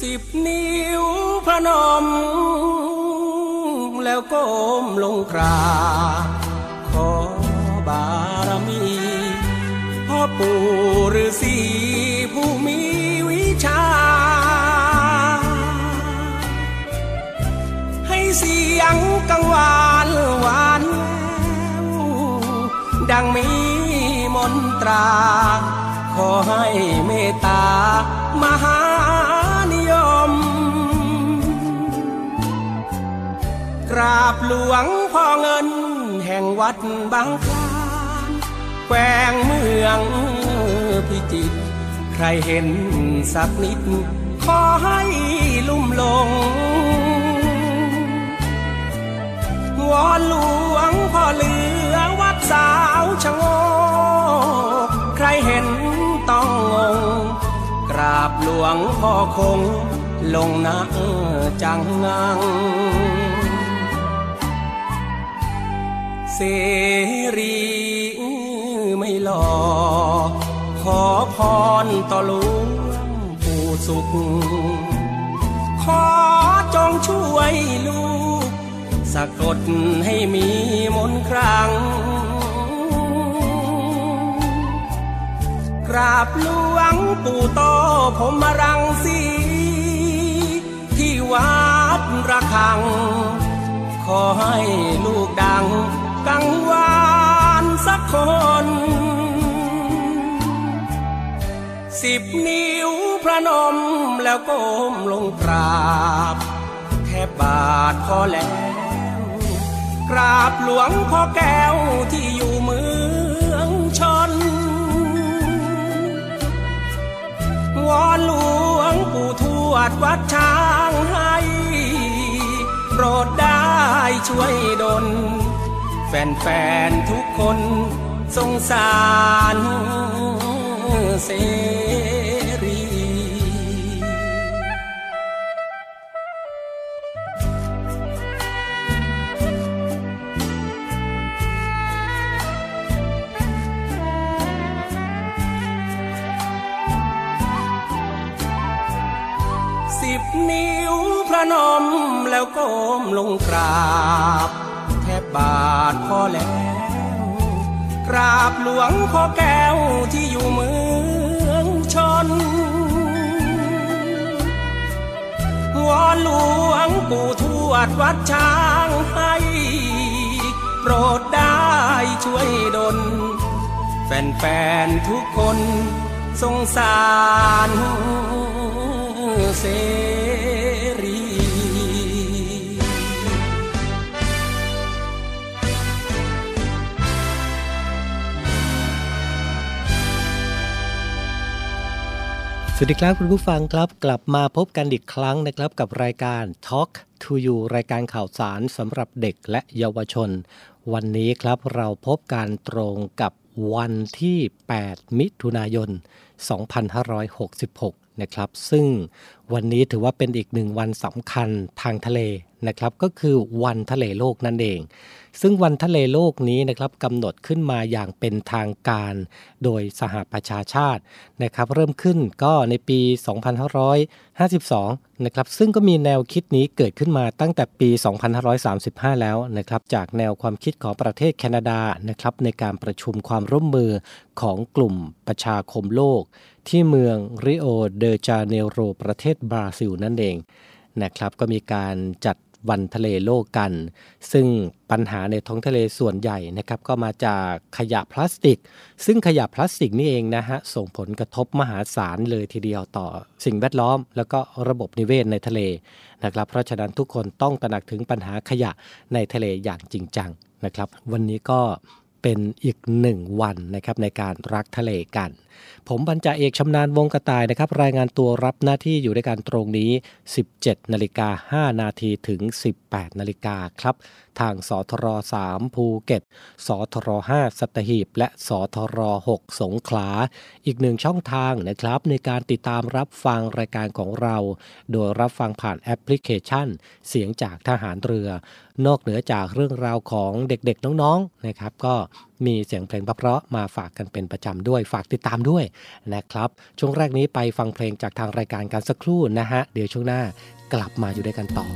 สิบนิ้วพนม แล้วก้มลงกราบขอบารมีพ่อปู่ฤาษีผู้มีวิชา ให้เสียงกังวานหวานแววดังมีมนตรา ขอให้เมตตามหา ราบหลวงพ่อเงิน แห่งวัดบางคลานแขวงเมืองพิจิตรใครเห็นสักนิด ขอให้ลุ่มลง วอนหลวงพ่อเหลือวัดสาวชะโงกใครเห็นต้องงง กราบหลวงพ่อคงลงนะจังงัง เสรีไม่หลอขอพรต่อหลวงปู่สุข ขอจงช่วยลูก สะกดให้มีมนครั้ง กราบหลวงปู่โตผมมารังสีที่วัดระฆัง ขอให้ลูกดัง กังวานสักคน สิบนิ้วพระนมแล้วก้มลงกราบแทบบาทพอแล้ว กราบหลวงพ่อแก้วที่อยู่เมืองชน วอนหลวงปู่ทวดวัดช้างให้ โปรดได้ช่วยดล แฟนๆทุกคนสงสารเสรีสิบนิ้วพระนมแล้วก้มลงกราบ บาทพอแล้ว กราบหลวงพ่อแก้วที่อยู่เมืองชนวอนหลวงปู่ทวดวัดช้างให้โปรดได้ช่วยดลแฟนๆทุกคนสงสารเส สวัสดีครับคุณผู้ฟังครับกลับมาพบกันอีกครั้งนะครับกับรายการ Talk to You รายการข่าวสารสำหรับเด็กและเยาวชน วันนี้ครับเราพบการตรงกับวันที่ 8 มิถุนายน 2566 นะครับ ซึ่งวันนี้ถือว่าเป็นอีกหนึ่งวันสำคัญทางทะเลนะครับ ก็คือวันทะเลโลกนั่นเอง ซึ่งวันทะเลโลกนี้นะครับกำหนดขึ้นมาอย่างเป็นทางการโดยสหประชาชาตินะครับ เริ่มขึ้นก็ในปี 2552 นะครับ ซึ่งก็มีแนวคิดนี้เกิดขึ้นมาตั้งแต่ปี 2535 แล้วนะครับ จากแนวความคิดของประเทศแคนาดานะครับในการประชุมความร่วมมือของกลุ่มประชาคมโลก ที่เมืองริโอเดจาเนโรประเทศบราซิลนั่นเองนะครับก็มีการจัด วันทะเลโลกกัน ซึ่งปัญหาในท้องทะเลส่วนใหญ่นะครับก็มาจากขยะพลาสติก ซึ่งขยะพลาสติกนี่เองนะฮะส่งผลกระทบมหาศาลเลยทีเดียวต่อสิ่งแวดล้อม แล้วก็ระบบนิเวศในทะเลนะครับเพราะฉะนั้นทุกคนต้องตระหนักถึงปัญหาขยะในทะเลอย่างจริงจังนะครับ วันนี้ก็ เป็นอีกหนึ่งวันนะครับในการรักทะเลกัน ผมบรรจาเอกชำนาญวงกระต่ายนะครับ รายงานตัวรับหน้าที่อยู่ด้วยกันตรงนี้ 17นาฬิกา5นาทีถึง 18นาฬิกาครับ ทางสทร3ภูเก็ต สทร5สัตหีบ และสทร6สงขลา อีกหนึ่งช่องทางนะครับ ในการติดตามรับฟังรายการของเรา โดยรับฟังผ่านแอปพลิเคชัน เสียงจากทหารเรือ นอกเหนือจากเรื่องราวของเด็กๆน้องๆนะครับ ก็มีเสียงเพลงเพราะๆมาฝากกันเป็นประจำด้วยฝากติดตามด้วยนะครับ ช่วงแรกนี้ไปฟังเพลงจากทางรายการกันสักครู่นะฮะเดี๋ยวช่วงหน้ากลับมาอยู่ด้วยกันต่อ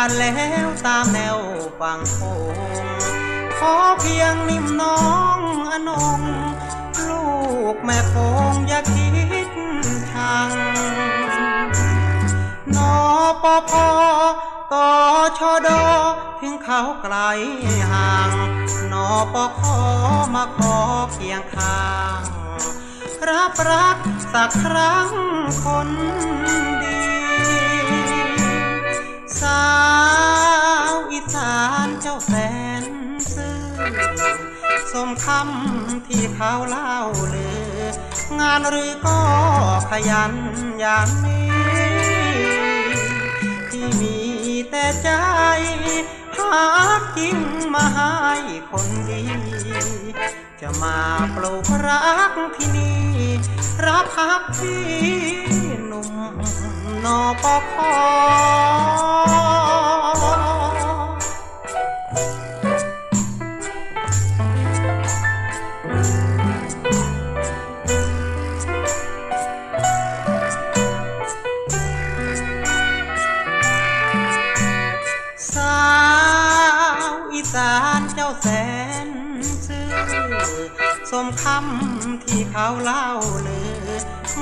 านแล้วตามแนวฝั่งโค้งขอเพียงนิ่มน้องอนงลูกแม่คงอย่าคิดทางนอปอพอต่อชอดอถึงเขาไกลห่างนอปอขอมาขอเคียงข้าง รับรักสักครั้งคน สาวอีสานเจ้าแสนซื่อสมคำที่เขาเล่าลืองานหรือก็ขยันอย่างนี้ ที่มีแต่ใจหากินมาให้คนดี จะมาปลูกรักที่นี่ รับพักพี่หนุ่ม นอปอคอสาวอีสานเจ้าแสนซื่อสมคำที่เขาเล่าลือ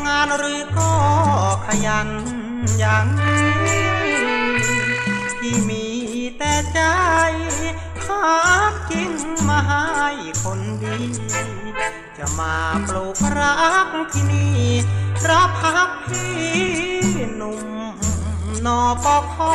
งานหรือก็ขยัน อย่างนี้ ที่มีแต่ใจหากินมาให้คนดี จะมาปลูกรักที่นี่รับพักพี่หนุ่มนอปอคอ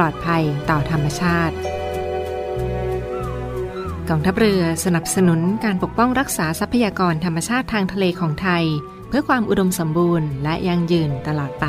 ลอดภัยต่อธรรมชาติกองทัพเรือสนับสนุนการปกป้องรักษาทรัพยากรธรรมชาติทางทะเลของไทย เพื่อความอุดมสมบูรณ์และยั่งยืนตลอดไป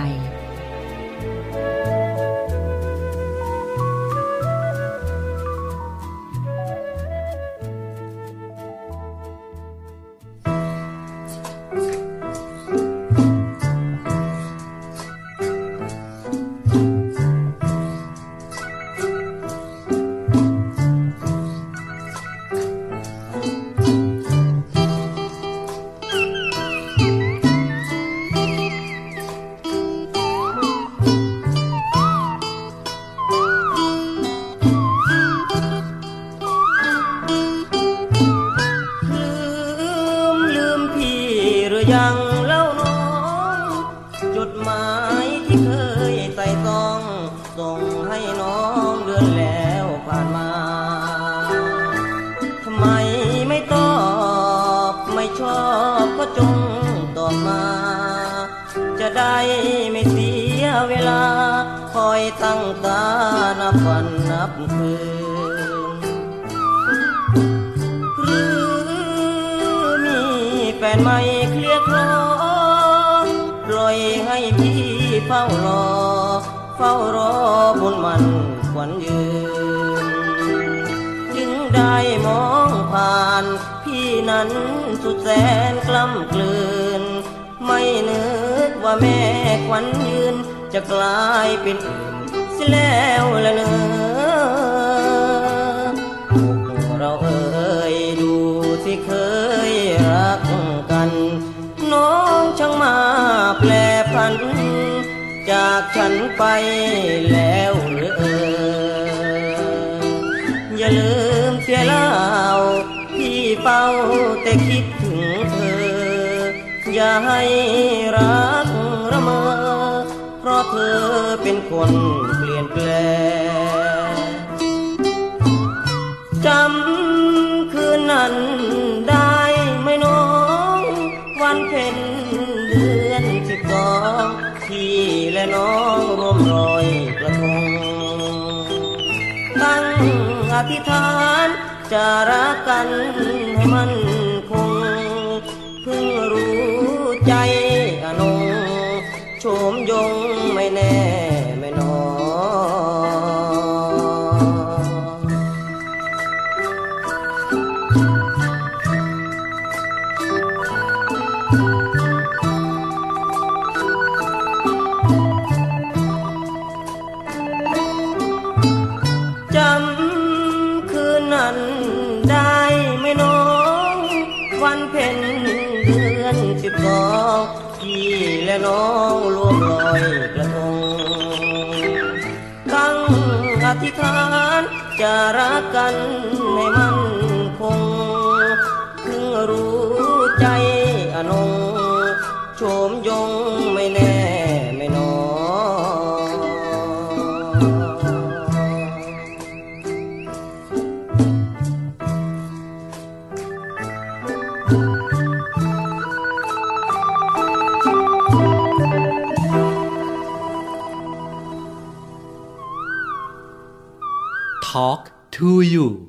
าแม่ควันยืนจะกลายเป็นเสีแล้วละเนอเราเอ่ยดูสิเคยรักกัน น้องช่างมาแปลพัน จากฉันไปแล้วหรือเอออย่าลืมเสียแล้วพี่เป้าแต่คิดถึงเธอ อย่าให้รัก ราะเธอเป็นคนเปลี่ยนแปลงจำคืนนั้นได้ไหมน้อง วันเพ็ญเดือนสิบสองที่และน้องร่วมรอยกระทง ตั้งอธิษฐานจะรักกันให้มัน ฐานจะรักกันให้มันคงเพิ่งรู้ใจอนงโฉมยง talk to you.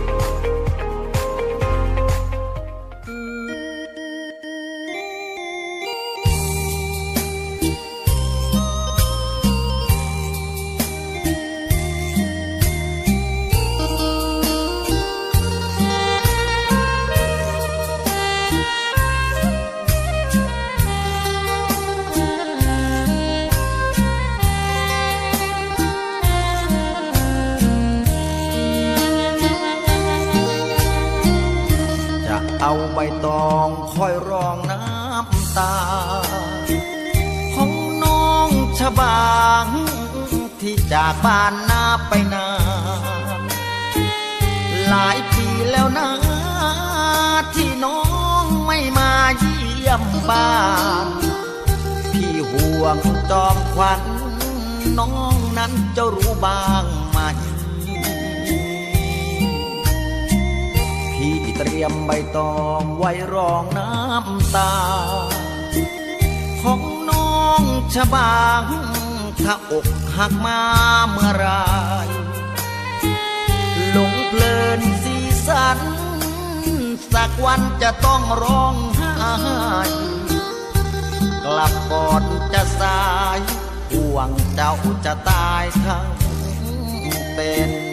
เอาใบตองคอยรองน้ำตา ของน้องชบางที่จากบ้านนาไปนานหลายปีแล้วนะที่น้องไม่มาเยี่ยมบ้านพี่ห่วงจอมขวัญน้องนั้นจะรู้บ้างไหม เตรียมใบตองไว้รองน้ำตา ของน้องชะบางถ้าอกหักมาเมื่อไรหลงเพลินสีสัน สักวันจะต้องร้องไห้กลับก่อนจะสายห่วงเจ้าจะตายทั้งเป็น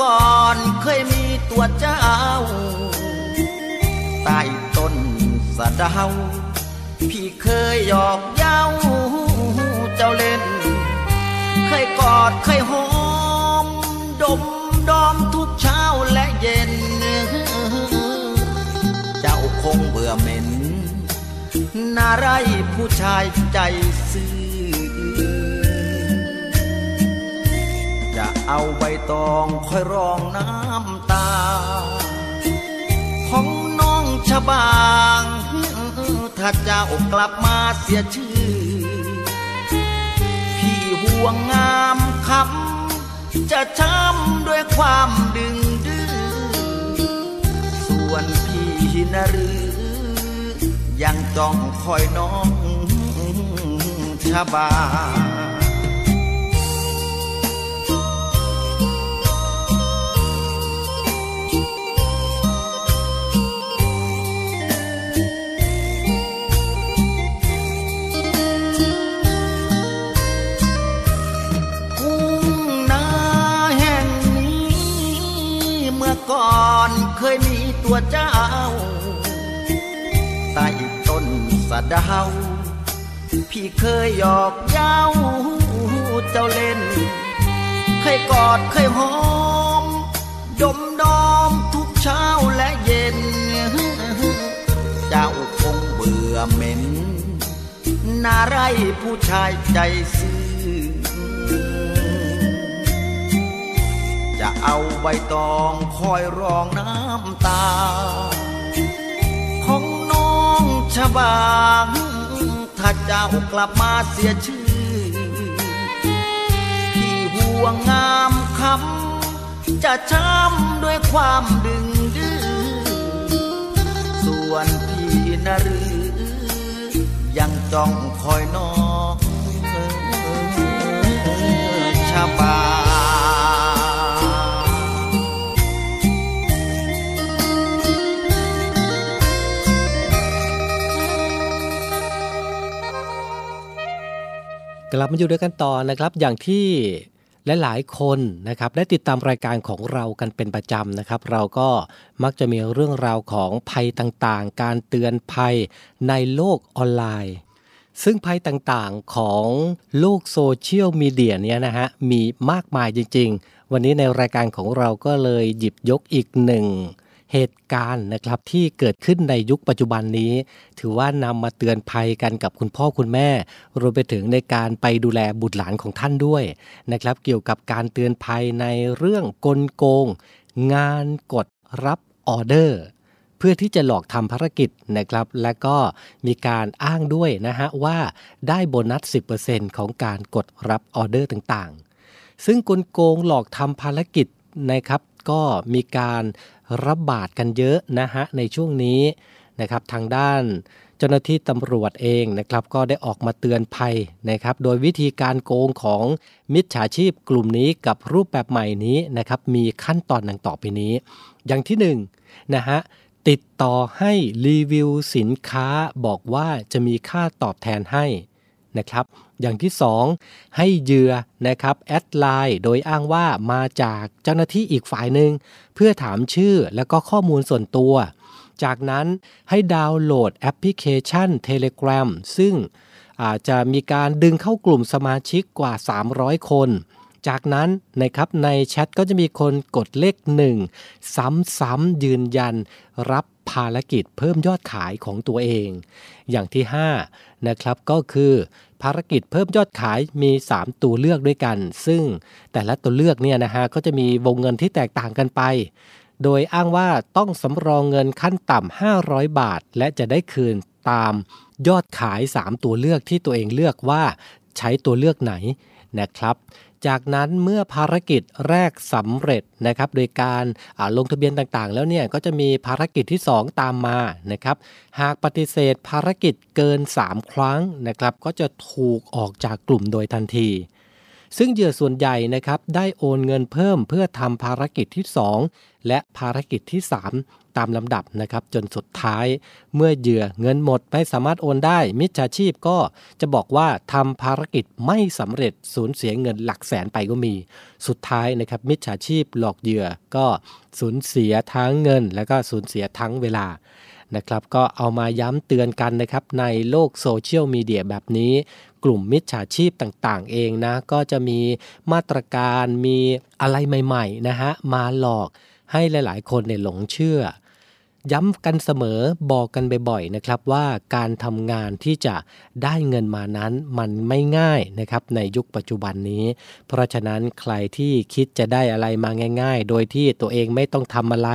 ก่อนเคยมีตัวเจ้าใต้ต้นสะเดาพี่เคยหยอกเย้าเจ้าเล่น เคยกอดเคยหอม ดมดอมทุกเช้าและเย็น เจ้าคงเบื่อเหม็นน่าไรผู้ชายใจซื่อ เอาใบตองคอยรองน้ำตา ของน้องชะบางถ้าเจ้ากลับมาเสียชื่อ พี่ห่วงงามคำจะช้ำด้วยความดึงดื้อส่วนพี่นะหรือ ยังจ้องคอยน้องชะบาทุ่ วเจ้าใต้ต้นสะดาวพี่เคยหยอกเย้าเจ้าเล่น เคยกอดเคยหอม ดมดอมทุกเช้าและเย็น เจ้าคงเบื่อเหม็นน่าไรผู้ชายใจซื่อ จะเอาใบตองคอยรองน้ำตา ของน้องชบางถ้าเจ้ากลับมาเสียชื่อพี่ห่วงงามคำจะช้ำด้วยความดึงดื้อส่วนพี่นรือ ยังจ้องคอยน้องชบา กลับมาอยู่ด้วยกันต่อนะครับ อย่างที่และหลายคนนะครับได้ติดตามรายการของเรากันเป็นประจำนะครับ เราก็มักจะมีเรื่องราวของภัยต่างๆ การเตือนภัยในโลกออนไลน์ ซึ่งภัยต่างๆของโลกโซเชียลมีเดียเนี่ยนะฮะมีมากมายจริง ๆ วันนี้ในรายการของเราก็เลยหยิบยกอีกหนึ่ง เหตุการณ์นะครับที่เกิดขึ้นในยุคปัจจุบันนี้ ถือว่านำมาเตือนภัยกันกับคุณพ่อคุณแม่ รวมไปถึงในการไปดูแลบุตรหลานของท่านด้วยนะครับ เกี่ยวกับการเตือนภัยในเรื่องกลโกง งานกดรับออเดอร์เพื่อที่จะหลอกทำภารกิจนะครับ และก็มีการอ้างด้วยนะฮะว่าได้โบนัส 10%ของการกดรับออเดอร์ต่างๆ ซึ่งกลโกงหลอกทำภารกิจนะครับ ก็มีการ ระบาดกันเยอะนะฮะในช่วงนี้นะครับทางด้านเจ้าหน้าที่ตำรวจเองนะครับก็ได้ออกมาเตือนภัยนะครับ โดยวิธีการโกงของมิจฉาชีพกลุ่มนี้กับรูปแบบใหม่นี้นะครับมีขั้นตอนดังต่อไปนี้ อย่างที่1นนะฮะติดต่อให้รีวิวสินค้าบอกว่าจะมีค่าตอบแทนให้ นะครับ อย่างที่ 2 ให้เหยื่อนะครับแอดไลน์โดยอ้างว่ามาจากเจ้าหน้าที่อีกฝ่ายหนึ่งเพื่อถามชื่อและก็ข้อมูลส่วนตัว จากนั้นให้ดาวน์โหลดแอปพลิเคชัน Telegram ซึ่งอาจจะมีการดึงเข้ากลุ่มสมาชิกกว่า 300 คน จากนั้นนะครับในแชทก็จะมีคนกดเลขหนึ่งซ้ำๆยืนยัน รับ ภารกิจเพิ่มยอดขายของตัวเอง อย่างที่ 5 นะครับก็คือภารกิจเพิ่มยอดขายมี 3 ตัวเลือกด้วยกัน ซึ่งแต่ละตัวเลือกเนี่ยนะฮะก็จะมีวงเงินที่แตกต่างกันไป โดยอ้างว่าต้องสำรองเงินขั้นต่ำ500 บาท และจะได้คืนตามยอดขาย 3 ตัวเลือกที่ตัวเองเลือกว่าใช้ตัวเลือกไหนนะครับ จากนั้นเมื่อภารกิจแรกสำเร็จนะครับ โดยการลงทะเบียนต่างๆ แล้วเนี่ยก็จะมีภารกิจที่ 2 ตามมานะครับ หากปฏิเสธภารกิจเกิน 3 ครั้งนะครับ ก็จะถูกออกจากกลุ่มโดยทันที ซึ่งเหยื่อส่วนใหญ่นะครับได้โอนเงินเพิ่มเพื่อทำภารกิจที่ 2 และภารกิจที่ 3 ตามลำดับนะครับจนสุดท้าย เมื่อเหยื่อเงินหมดไม่สามารถโอนได้ มิจฉาชีพก็จะบอกว่าทำภารกิจไม่สำเร็จสูญเสียเงินหลักแสนไปก็มี สุดท้ายนะครับมิจฉาชีพหลอกเหยื่อก็สูญเสียทั้งเงิน และก็สูญเสียทั้งเวลา นะครับก็เอามาย้ำเตือนกันนะครับในโลกโซเชียลมีเดียแบบนี้ กลุ่มมิจฉาชีพต่างๆ เองนะ ก็จะมีมาตรการมีอะไรใหม่ๆนะฮะมาหลอกให้หลายๆ คนเนี่ยหลงเชื่อ ย้ำกันเสมอบอกกันบ่อยๆนะครับว่าการทำงานที่จะได้เงินมานั้นมันไม่ง่ายนะครับในยุคปัจจุบันนี้ เพราะฉะนั้นใครที่คิดจะได้อะไรมาง่าย ๆ โดยที่ตัวเองไม่ต้องทำอะไร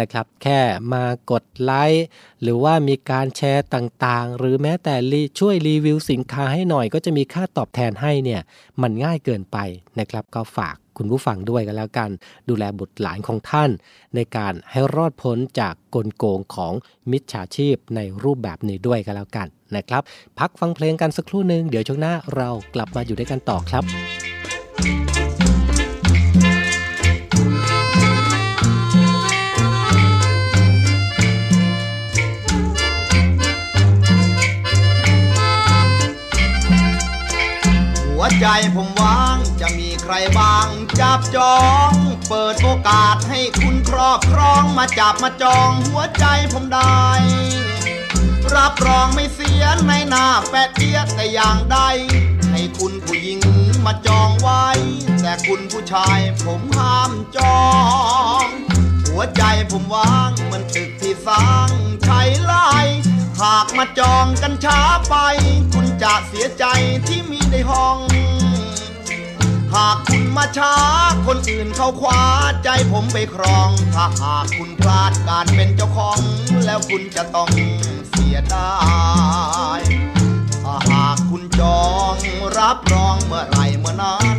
นะครับ แค่มากดไลค์หรือว่ามีการแชร์ต่างๆ หรือแม้แต่ช่วยรีวิวสินค้าให้หน่อยก็จะมีค่าตอบแทนให้เนี่ยมันง่ายเกินไปนะครับก็ฝาก คุณผู้ฟังด้วยกันแล้วกัน ดูแลบุตรหลานของท่าน ในการให้รอดพ้นจากกลโกงของมิจฉาชีพในรูปแบบนี้ด้วยกันแล้วกันนะครับ พักฟังเพลงกันสักครู่หนึ่งเดี๋ยวช่วงหน้าเรากลับมาอยู่ด้วยกันต่อครับหัวใจผมว่างจะมี ใครบางจับจอง เปิดโอกาสให้คุณครอบครองมาจับมาจองหัวใจผมได้ รับรองไม่เสียในหน้าแปดเอียดแต่อย่างใด ให้คุณผู้หญิงมาจองไว้ แต่คุณผู้ชายผมห้ามจอง หัวใจผมว่างเหมือนตึกที่สร้างใช้ไล่หากมาจองกันช้าไป คุณจะเสียใจที่มีในห้อง หากคุณมาช้า คนอื่นเขาคว้าใจผมไปครอง ถ้าหากคุณพลาดการเป็นเจ้าของ แล้วคุณจะต้องเสียดายถ้าหากคุณจองรับรองเมื่อไรเมื่อนั้น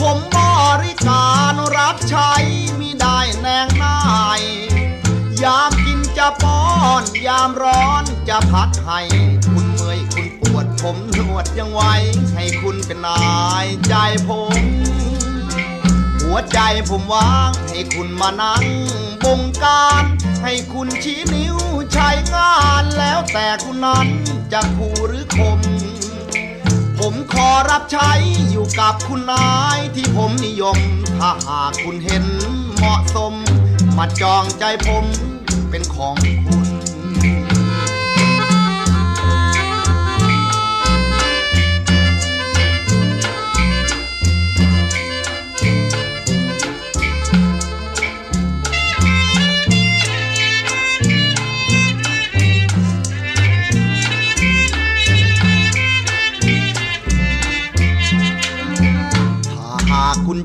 ผมบริการรับใช้มิได้แนงนายยามกินจะป้อน ยามร้อนจะพัดให้ ผมนวดยังไว้ ให้คุณเป็นนายใจผม หัวใจผมว่าง ให้คุณมานั่งบงการ ให้คุณชี้นิ้วใช้งานแล้วแต่คุณนั้นจะคู่หรือคม ผมขอรับใช้อยู่กับคุณนายที่ผมนิยม ถ้าหากคุณเห็นเหมาะสม มาจองใจผมเป็นของคุณ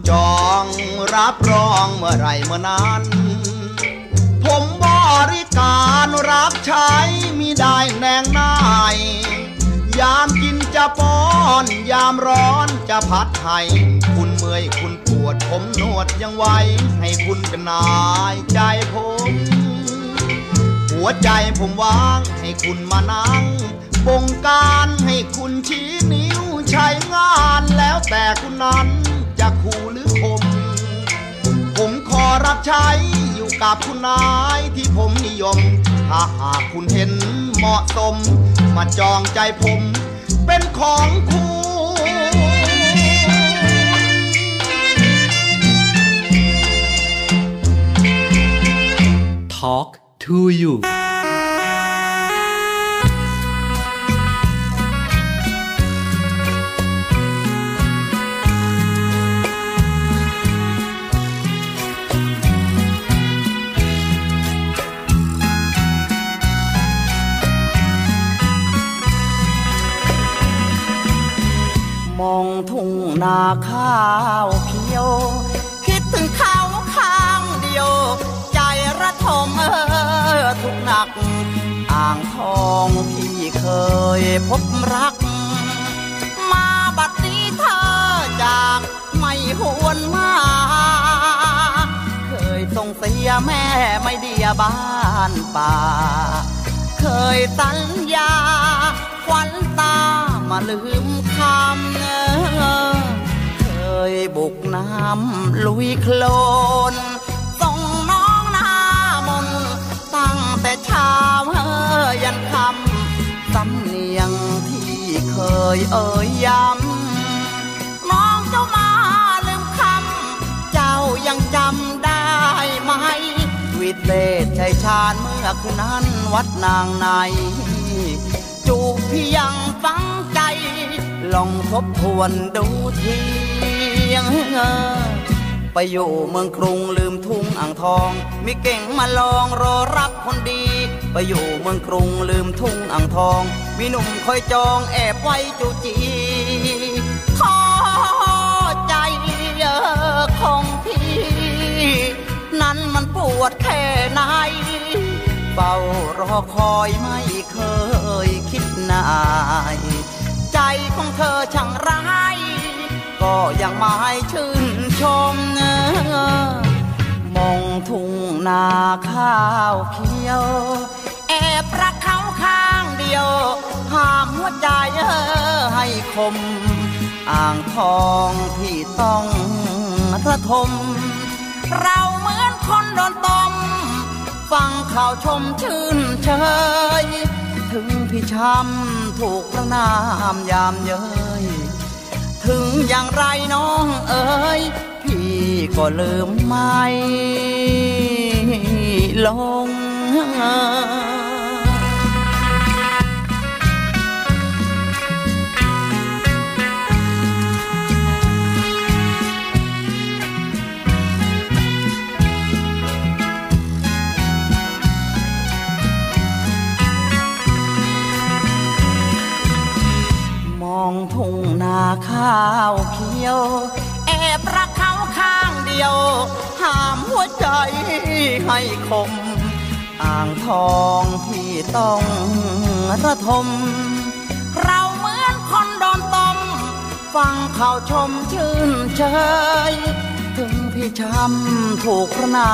จองรับรองเมื่อไรเมื่อนั้น ผมบริการรับใช้มีได้แนงนาย ยามกินจะป้อน ยามร้อนจะพัดให้คุณเมื่อยคุณปวดผมนวดยังไว้ ให้คุณเป็นนายใจผม หัวใจผมวางให้คุณมานั่งบงการให้คุณชี้นิ้วใช้งานแล้วแต่คุณนั้น จะขู่หรือคม ผมขอรับใช้อยู่กับคุณนายที่ผมนิยม ถ้าหากคุณเห็นเหมาะสม มาจองใจผมเป็นของคุณ Talk to you นาข้าวเขียว คิดถึงเขาข้างเดียว ใจระทมเออทุกหนัก อ่างทองที่เคยพบรัก มาบัดนี้เธอจากไม่หวนมา เคยส่งเสียแม่ไม่เดียบ้านป่า เคยสัญญา ควันตามาลืมคำเออ ยบุกน้ำลุยโคลน ส่งน้องหน้ามนตั้งแต่เช้าเอยันคำสำเนียงที่เคยเอ่ยย้ำน้องเจ้ามาลืมคำ เจ้ายังจำได้ไหม วิเศษชัยชาญเมื่อคืนนั้นวัดนางในจูบพี่ยังฟังใจ ลองทบทวนดูที ไปอยู่เมืองกรุงลืมทุ่งอ่างทอง มีเก่งมาลองรอรับคนดี ไปอยู่เมืองกรุงลืมทุ่งอ่างทอง มีหนุ่มคอยจองแอบไว้จูจีขอใจเออของพี่ นั้นมันปวดแค่ไหนเฝ้ารอคอยไม่เคยคิดนาย ใจของเธอช่างร้าย ก็ยังไม่ชื่นชมเนอมองทุ่งนาข้าวเขียว แอบรักเขาข้างเดียว ห้ามหัวใจเออให้คม อ่างทองที่ต้องระทม เราเหมือนคนโดนต้มฟังข่าวชมชื่นเชย ถึงพี่ช้ำถูกประนามยามเย้ย ถึงอย่างไรน้องเอ๋ยพี่ก็ลืมไม่ลง ข้าวเขียว แอบรักเขาข้างเดียว ห้ามหัวใจให้คม อ่างทองที่ต้องระทม เราเหมือนคนโดนต้ม ฟังเขาชมชื่นเชยถึงพี่ช้ำถูกพระนา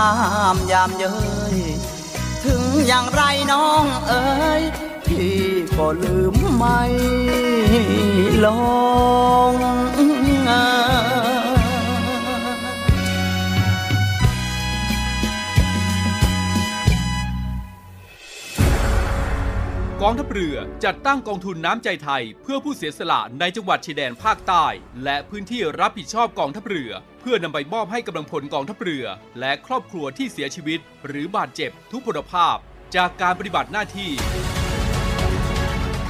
มยามเย้ยถึงอย่างไรน้องเอ๋ย พี่ก็ลืมไม่ลงกองทัพเรือจัดตั้งกองทุนน้ำใจไทย เพื่อผู้เสียสละในจังหวัดชายแดนภาคใต้ และพื้นที่รับผิดชอบกองทัพเรือ เพื่อนำไปมอบให้กำลังพลกองทัพเรือ และครอบครัวที่เสียชีวิต หรือบาดเจ็บทุกพลภาพ จากการปฏิบัติหน้าที่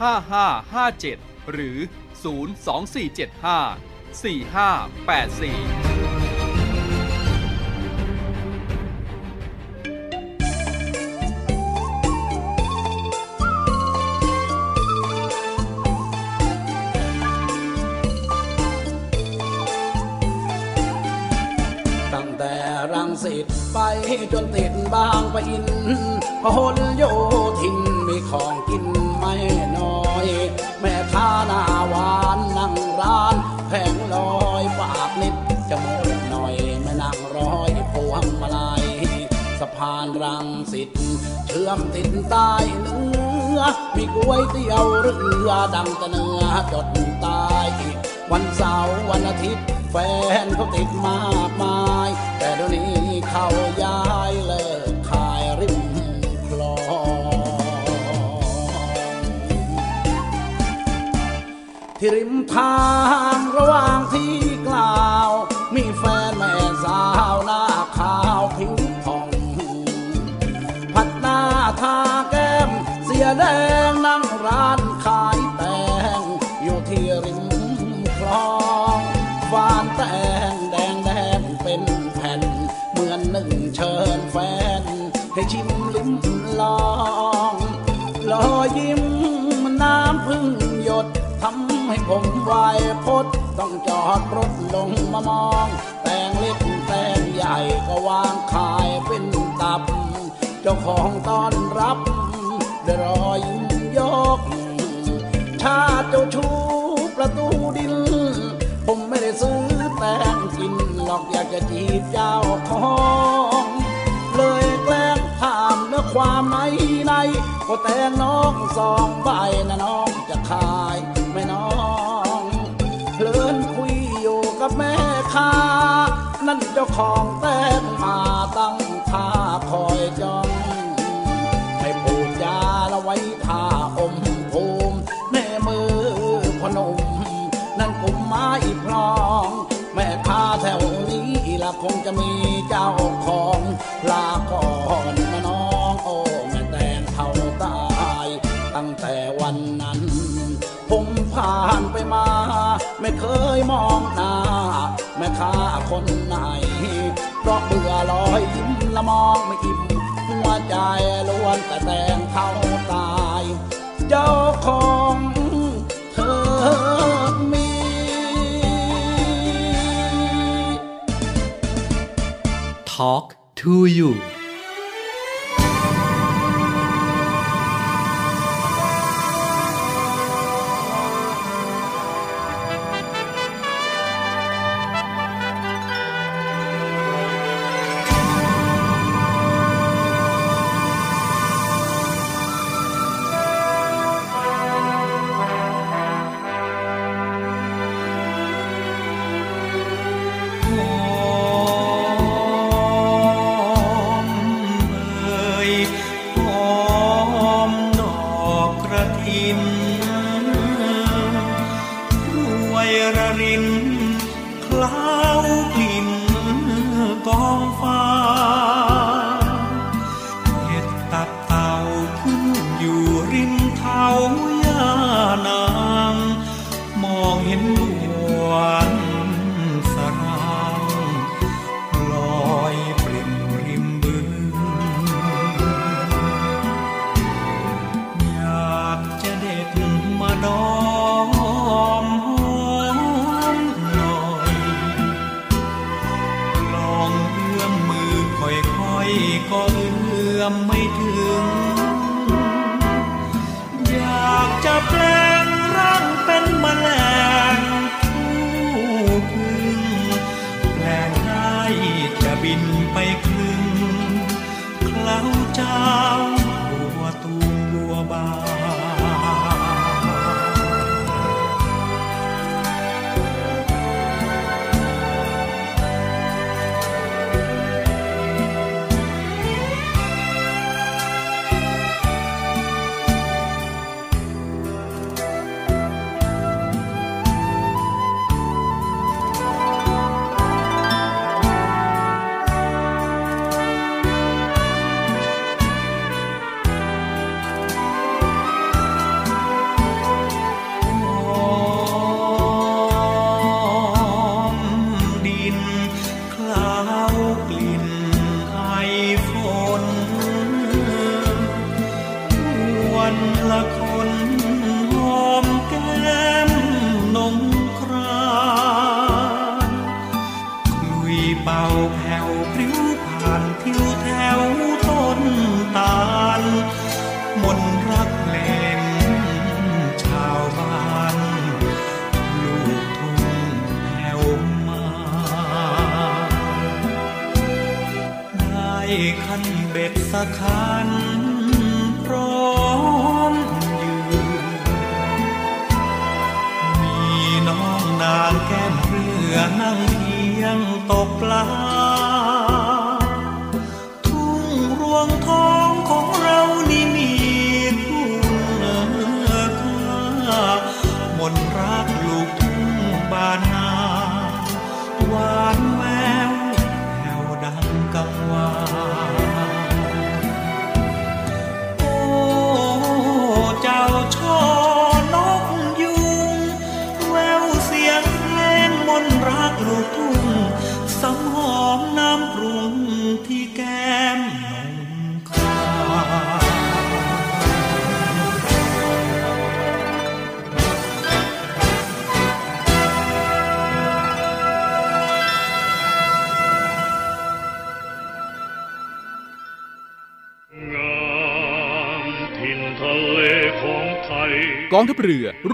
5557 หรือ 02475 4584ตั้งแต่รังสิตไปจนติดบางปะอินพหล เชื่อมติดใต้เนื้อ มีก๋วยเตี๋ยวเรือดังต่เนื้อจดตายวันเสาร์วันอาทิตย์แฟนเขาติดมากมาย แต่เดี๋ยวนี้เขาย้ายเลิกขายริมคลองที่ริมทางระหว่างที่กล่าว พดต้องจอดรถลงมามองแตงเล็กแตงใหญ่ก็วางขายเป็นตับ เจ้าของต้อนรับดรอยยิ้มยก ชาเจ้าชู้ประตูดิน ผมไม่ได้ซื้อแตงกิน หรอกอยากจะจีบเจ้าของ เลยแกล้งถามเนื้อความในในก็แตงน้องสองใบนะน้องจะขายไม่น้อง กับแม่ค้านั่นเจ้าของแตงมาตั้งท่าคอยจ้องให้พูดจาละไว้ท่าอมภูมิแม่มือพนม นั่นกุมไม้พลอง แม่ค้าแถวนี้ละคงจะมีเจ้าของลาก่อนนะน้องโอ้แม่แตงเท่าตาย ตั้งแต่วันนั้น ผมผ่านไปมา ไม่เคยมองหน้า แม่ค้าคนไหน เพราะเบื่อลอยยิ้มละมองไม่อิ่มหัวใจล้วนแต่แตงเขาตาย เจ้าของเธอมี Talk to you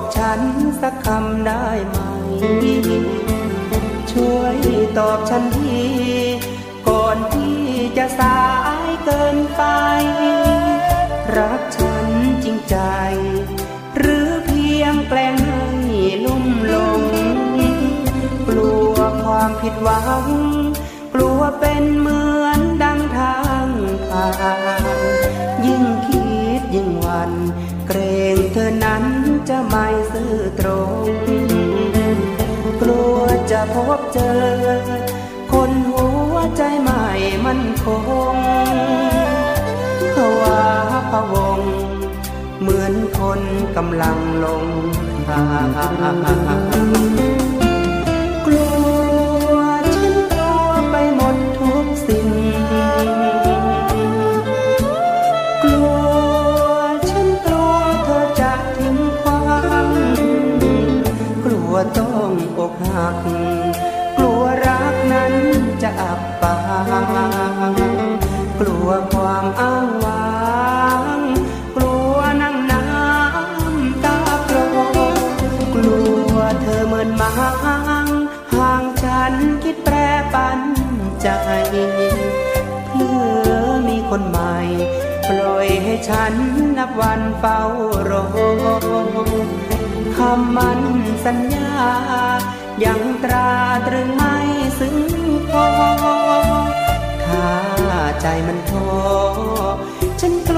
บอกฉันสักคำได้ไหม ช่วยตอบฉันทีก่อนที่จะสายเกินไป รักฉันจริงใจ หรือเพียงแกล้งให้ลุ่มหลง กลัวความผิดหวัง กลัวเป็นเหมือนดังทางผ่านยิ่งคิดยิ่งหวัน เกรงเธอนั้น ไม่ซื่อตรง กลัวจะพบเจอ คนหัวใจใหม่มันคงภาวะพะวง เหมือนคนกำลังลงทาง ตราตรึงไม่ซึ้งพอถ้าใจมันท้อฉันกลัว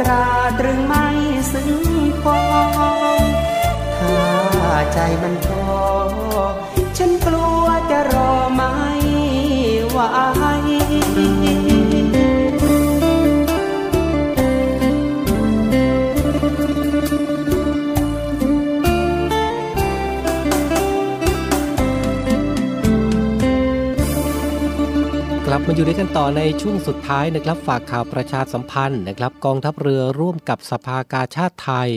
ตราตรึงไม่ซึ้งพอถ้าใจมันท้อ อยู่ด้วยกันต่อในช่วงสุดท้ายนะครับฝากข่าวประชาสัมพันธ์นะครับกองทัพเรือร่วมกับสภากาชาติไทย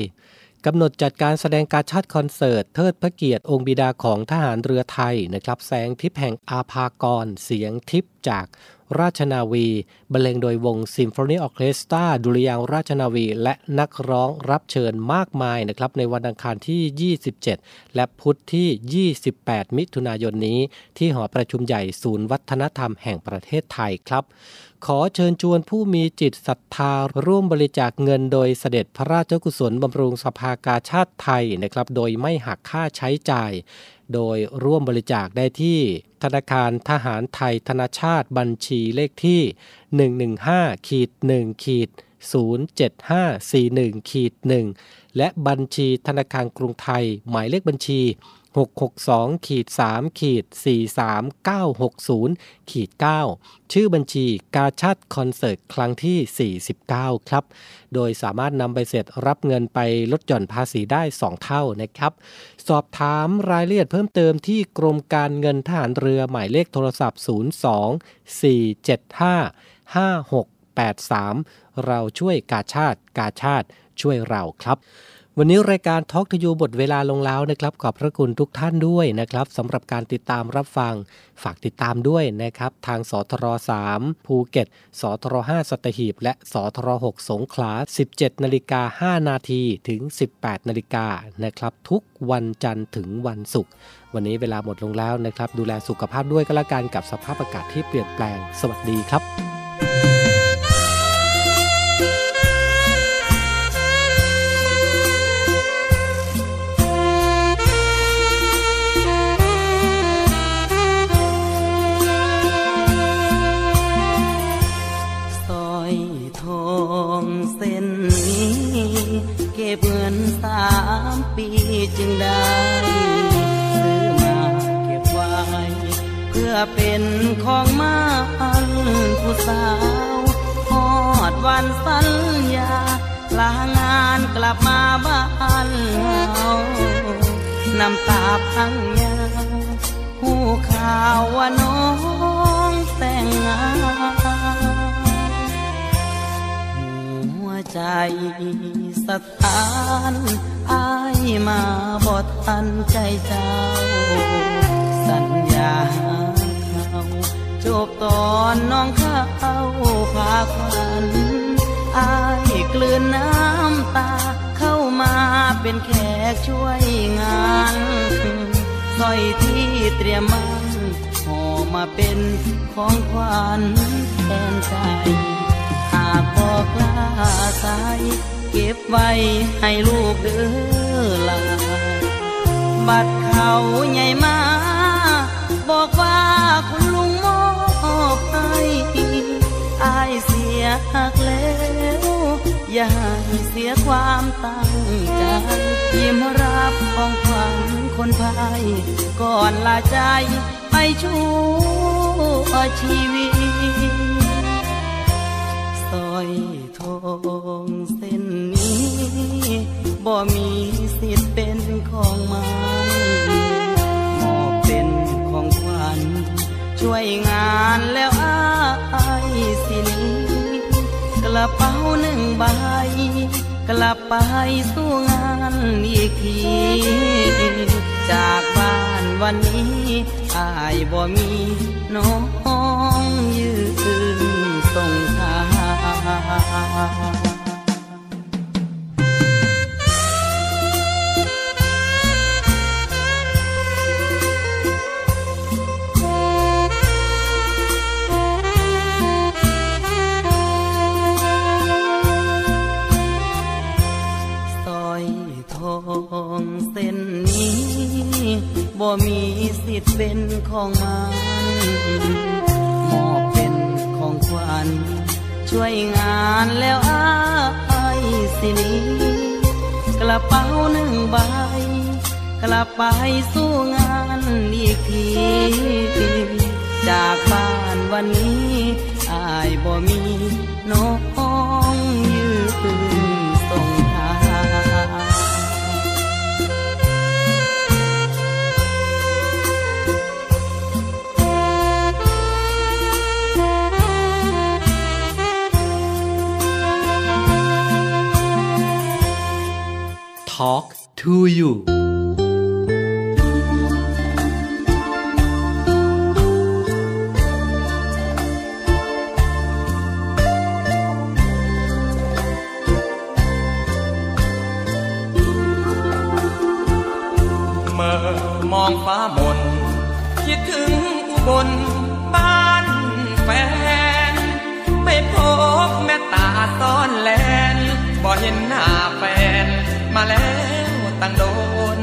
กำหนดจัดการแสดงการชาติคอนเสิร์ตเทิดพระเกียรติองค์บิดาของทหารเรือไทยนะครับแสงทิพย์แห่งอาภากร เสียงทิพย์จากราชนาวี บรรเลงโดยวงซิมโฟนีออเคสตราดุริยางราชนาวี และนักร้องรับเชิญมากมายนะครับในวันอังคารที่ 27 และพุธที่ 28 มิถุนายนนี้ ที่หอประชุมใหญ่ศูนย์วัฒนธรรมแห่งประเทศไทยครับ ขอเชิญชวนผู้มีจิตศรัทธาร่วมบริจาคเงินโดยเสด็จพระราชกุศลบำรุงสภากาชาติไทยนะครับ โดยไม่หักค่าใช้จ่าย โดยร่วมบริจาคได้ที่ ธนาคารทหารไทยธนาชาติบัญชีเลขที่ 115ขีด1ขีด07541ขีด1และบัญชีธนาคารกรุงไทย หมายเลขบัญชี 662ขีด3ขีด43960ขีด9ชื่อบัญชีกาชาติคอนเสิร์ตครั้งที่ 49 ครับ โดยสามารถนำใบเสร็จรับเงินไปลดหย่อนภาษีได้ 2 เท่านะครับ สอบถามรายละเอียดเพิ่มเติมที่กรมการเงินทหารเรือหมายเลขโทรศัพท์ 02 475 5683 เราช่วยกาชาติกาชาติช่วยเราครับ วันนี้รายการทอล์กทยูบทเวลาลงแล้วนะครับ ขอบพระคุณทุกท่านด้วยนะครับสำหรับการติดตามรับฟัง ฝากติดตามด้วยนะครับ ทางสทร3ภูเก็ตสทร5สัตหีบ และสทร6สงขลา 17นาฬิกา5นาทีถึง 18นาฬิกานะครับ ทุกวันจันทร์ถึงวันศุกร์วันนี้เวลาหมดลงแล้วนะครับ ดูแลสุขภาพด้วยก็แล้วกันกับสภาพอากาศที่เปลี่ยนแปลง สวัสดีครับ เพื่อเป็นของมันผู้สาวหอดวันสัญญาลางานกลับมาบ้านเฮาน้ำตาพังยาวหูข่าวว่าน้องแต่งงานหัวใจสถานอายมาบอทันใจเจ้าสัญญา จบตอนน้องเข้าพาควันอายกลืนน้ำตาเข้ามาเป็นแขกช่วยงานสร้อยที่เตรียมมันห่อมาเป็นของขวัญแทนใจหากบอกลาสายเก็บไว้ให้ลูกเด้อลาบัดเขาใหญ่มา บอกว่าคุณ อายเสียหักแล้ว อย่าให้เสียความตั้งใจยิ้มรับของขวัญคนพายก่อนลาใจไปชั่วชีวิตสร้อยทองเส้นนี้บ่มีสิทธิ์เป็นของมัน ช่วยงานแล้วอายสินี้กระเป๋าหนึ่งใบ กลับไปสู้งานอีกที จากบ้านวันนี้อายบ่มีน้องยืนส่งทาง บ่มีสิทธิ์เป็นของมันมอบเป็นของขวัญช่วยงานแล้วอายสินี้กระเป๋าหนึ่งใบกลับไปสู้งานอีกที จากบ้านวันนี้อายบ่มีน้อ to you เมื่อมองฟ้ามน คิดถึงอุบลบ้านแฟนไม่พบแม่ตาซ่อนแลนบ่เห็นหน้าแฟนมาแล้ว ตั้งโดน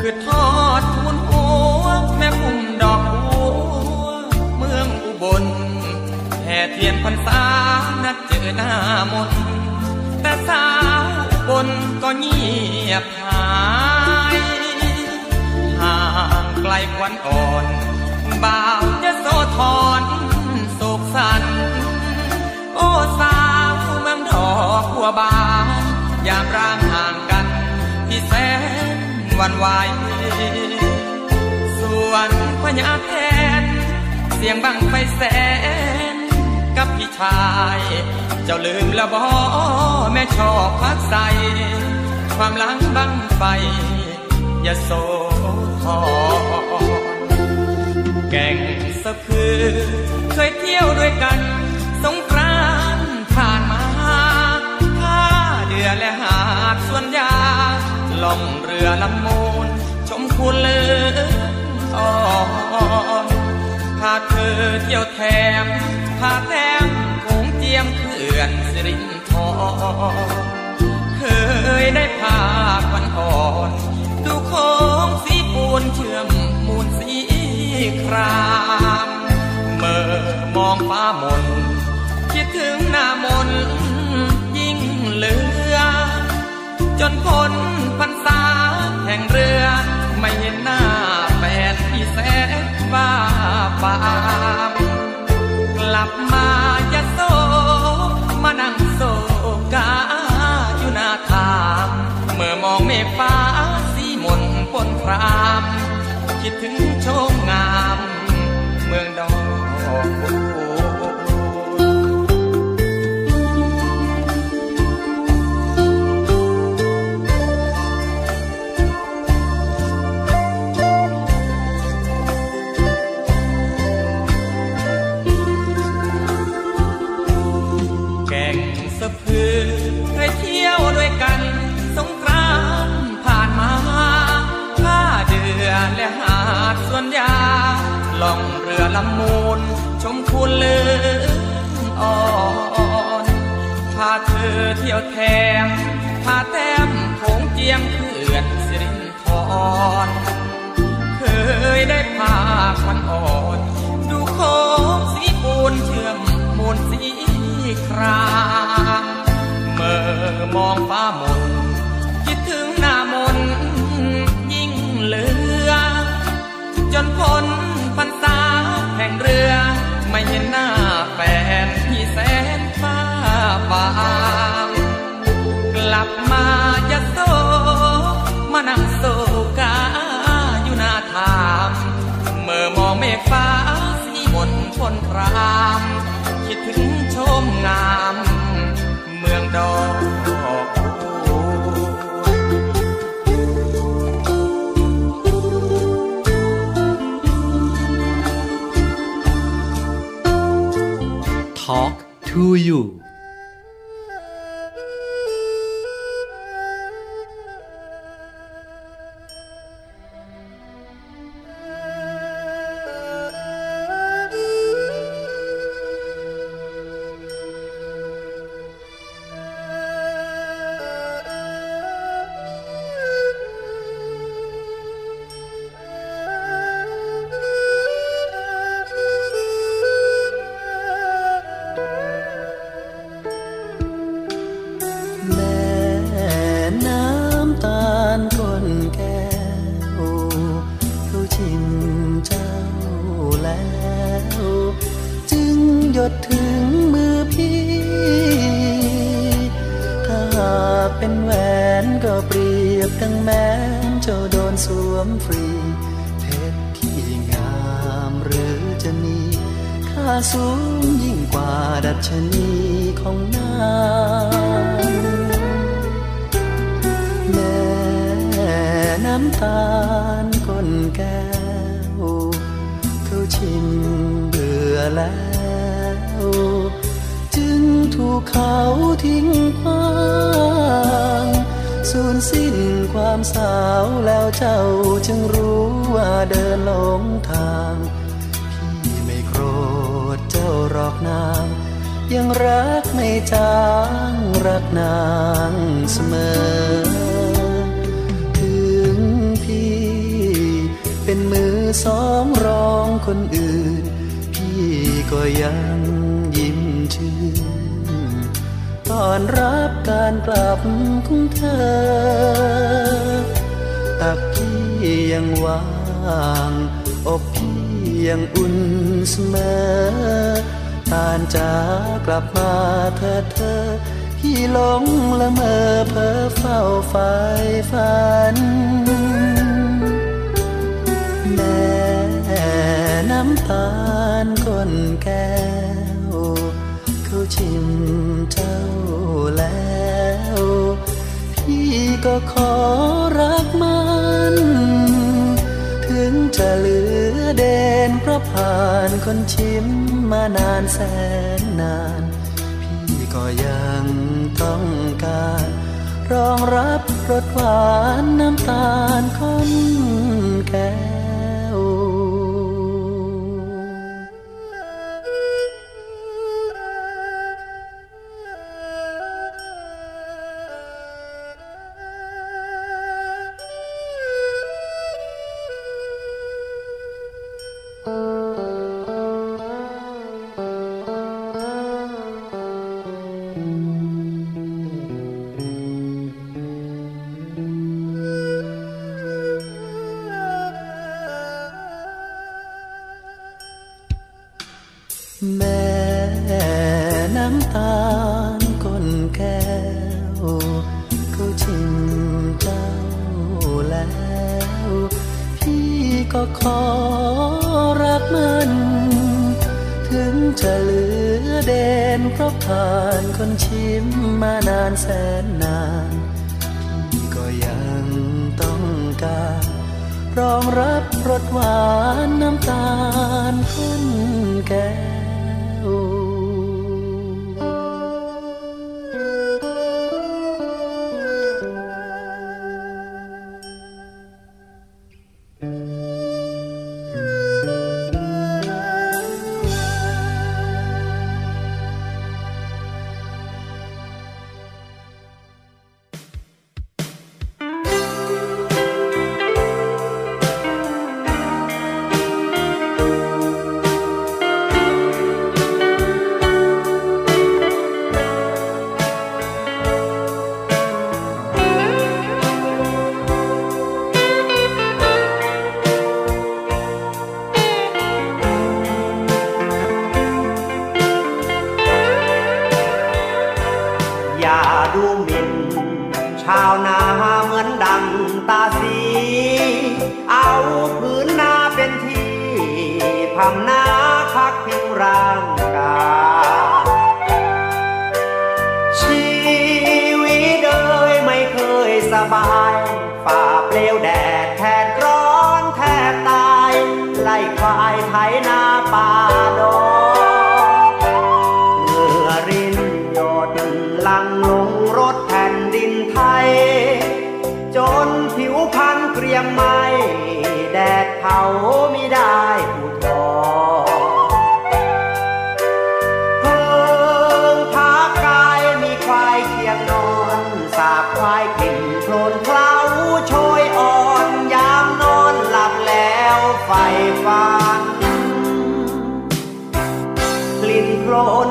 คือทอดทุนหัวแม่พุ่มดอกบัวเมืองอุบลแห่เทียนพรรษานัดเจอหน้ามนแต่สาวบนก็เงียบหายห่างไกลควันอ่อนบ่าวจะโซทอนโศกสัน โอ้สาวเมืองดอกบัวบานยามร่า วันไหวส่วนพญาแทนเสียงบังไฟแสน กับพี่ชาย เจ้าลืมแล้วบอแม่ชอบพักใส ความหลังบังไฟ อย่าโศทอ เธอเที่ยวแถมพาแต้มคงเจียมเขื่อนสิรินทรเคยได้พาควันอ่อนดูโค้งสีปูนเชื่อมมูลสีครามเมื่อมองฟ้ามนคิดถึงหน้ามนยิ่งเหลือ จนพ้นพรรษาแห่งเรือไม่เห็นหน้า แสนบ้าปามกลับมาจะโซมานั่งโศกาอยู่หน้าทางเมื่อมองเมฆฟ้าสีมนปนครามคิดถึงโชมงาม เมืองดอกบัว ละมูลชมพูเลืมอ่อนพาเธอเที่ยวแทมพาแต้มผงเจียมเขื่อนสิรินทรเคยได้พาขันอ่อน ดูโคกสีปูนเชื่อมมูลสีครามเมื่อมองฟ้ามนคิดถึงหน้ามนยิ่งเลย มนพรามคิดถึงชมงาม เมืองดอกทอล์ก to you งทาง พี่ไม่โกรธเจ้าหรอกนาง ยังรักไม่จางรักนางเสมอ ถึงพี่ เป็นมือสองรองคนอื่น พี่ก็ยังยิ้มชื่นตอนรับการกลับของเธอตักพี่ยังว่าง อกพี่ยังอุ่นเสมอตานจากลับมาเธอเธอ พี่หลงละเมอเพ้อเฝ้าไฟฝัน แม่น้ำตาลก้นแก้ว เขาชิมเจ้าแล้ว พี่ก็ขอรักมัน จะเหลือเด่นเพราะผ่านคนชิมมานานแสนนาน พี่ก็ยังต้องการ รองรับรสหวานน้ำตาลคนแก่ เพราะผ่านคนชิมมานานแสนนาน ก็ยังต้องการ รองรับรสหวานน้ำตาลข้นแก้ว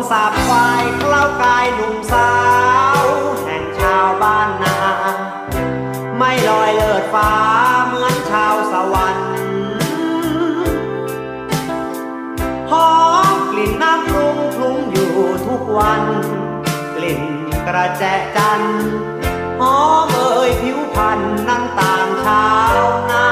สาบควายเคล้ากายหนุ่มสาว แห่งชาวบ้านนา ไม่ลอยเลิศฟ้าเหมือนชาวสวรรค์หอมกลิ่นน้ำรุงคลุ้งอยู่ทุกวัน กลิ่นกระแจจันหอมเอ่ยผิวพรรณนั้นต่างชาวนา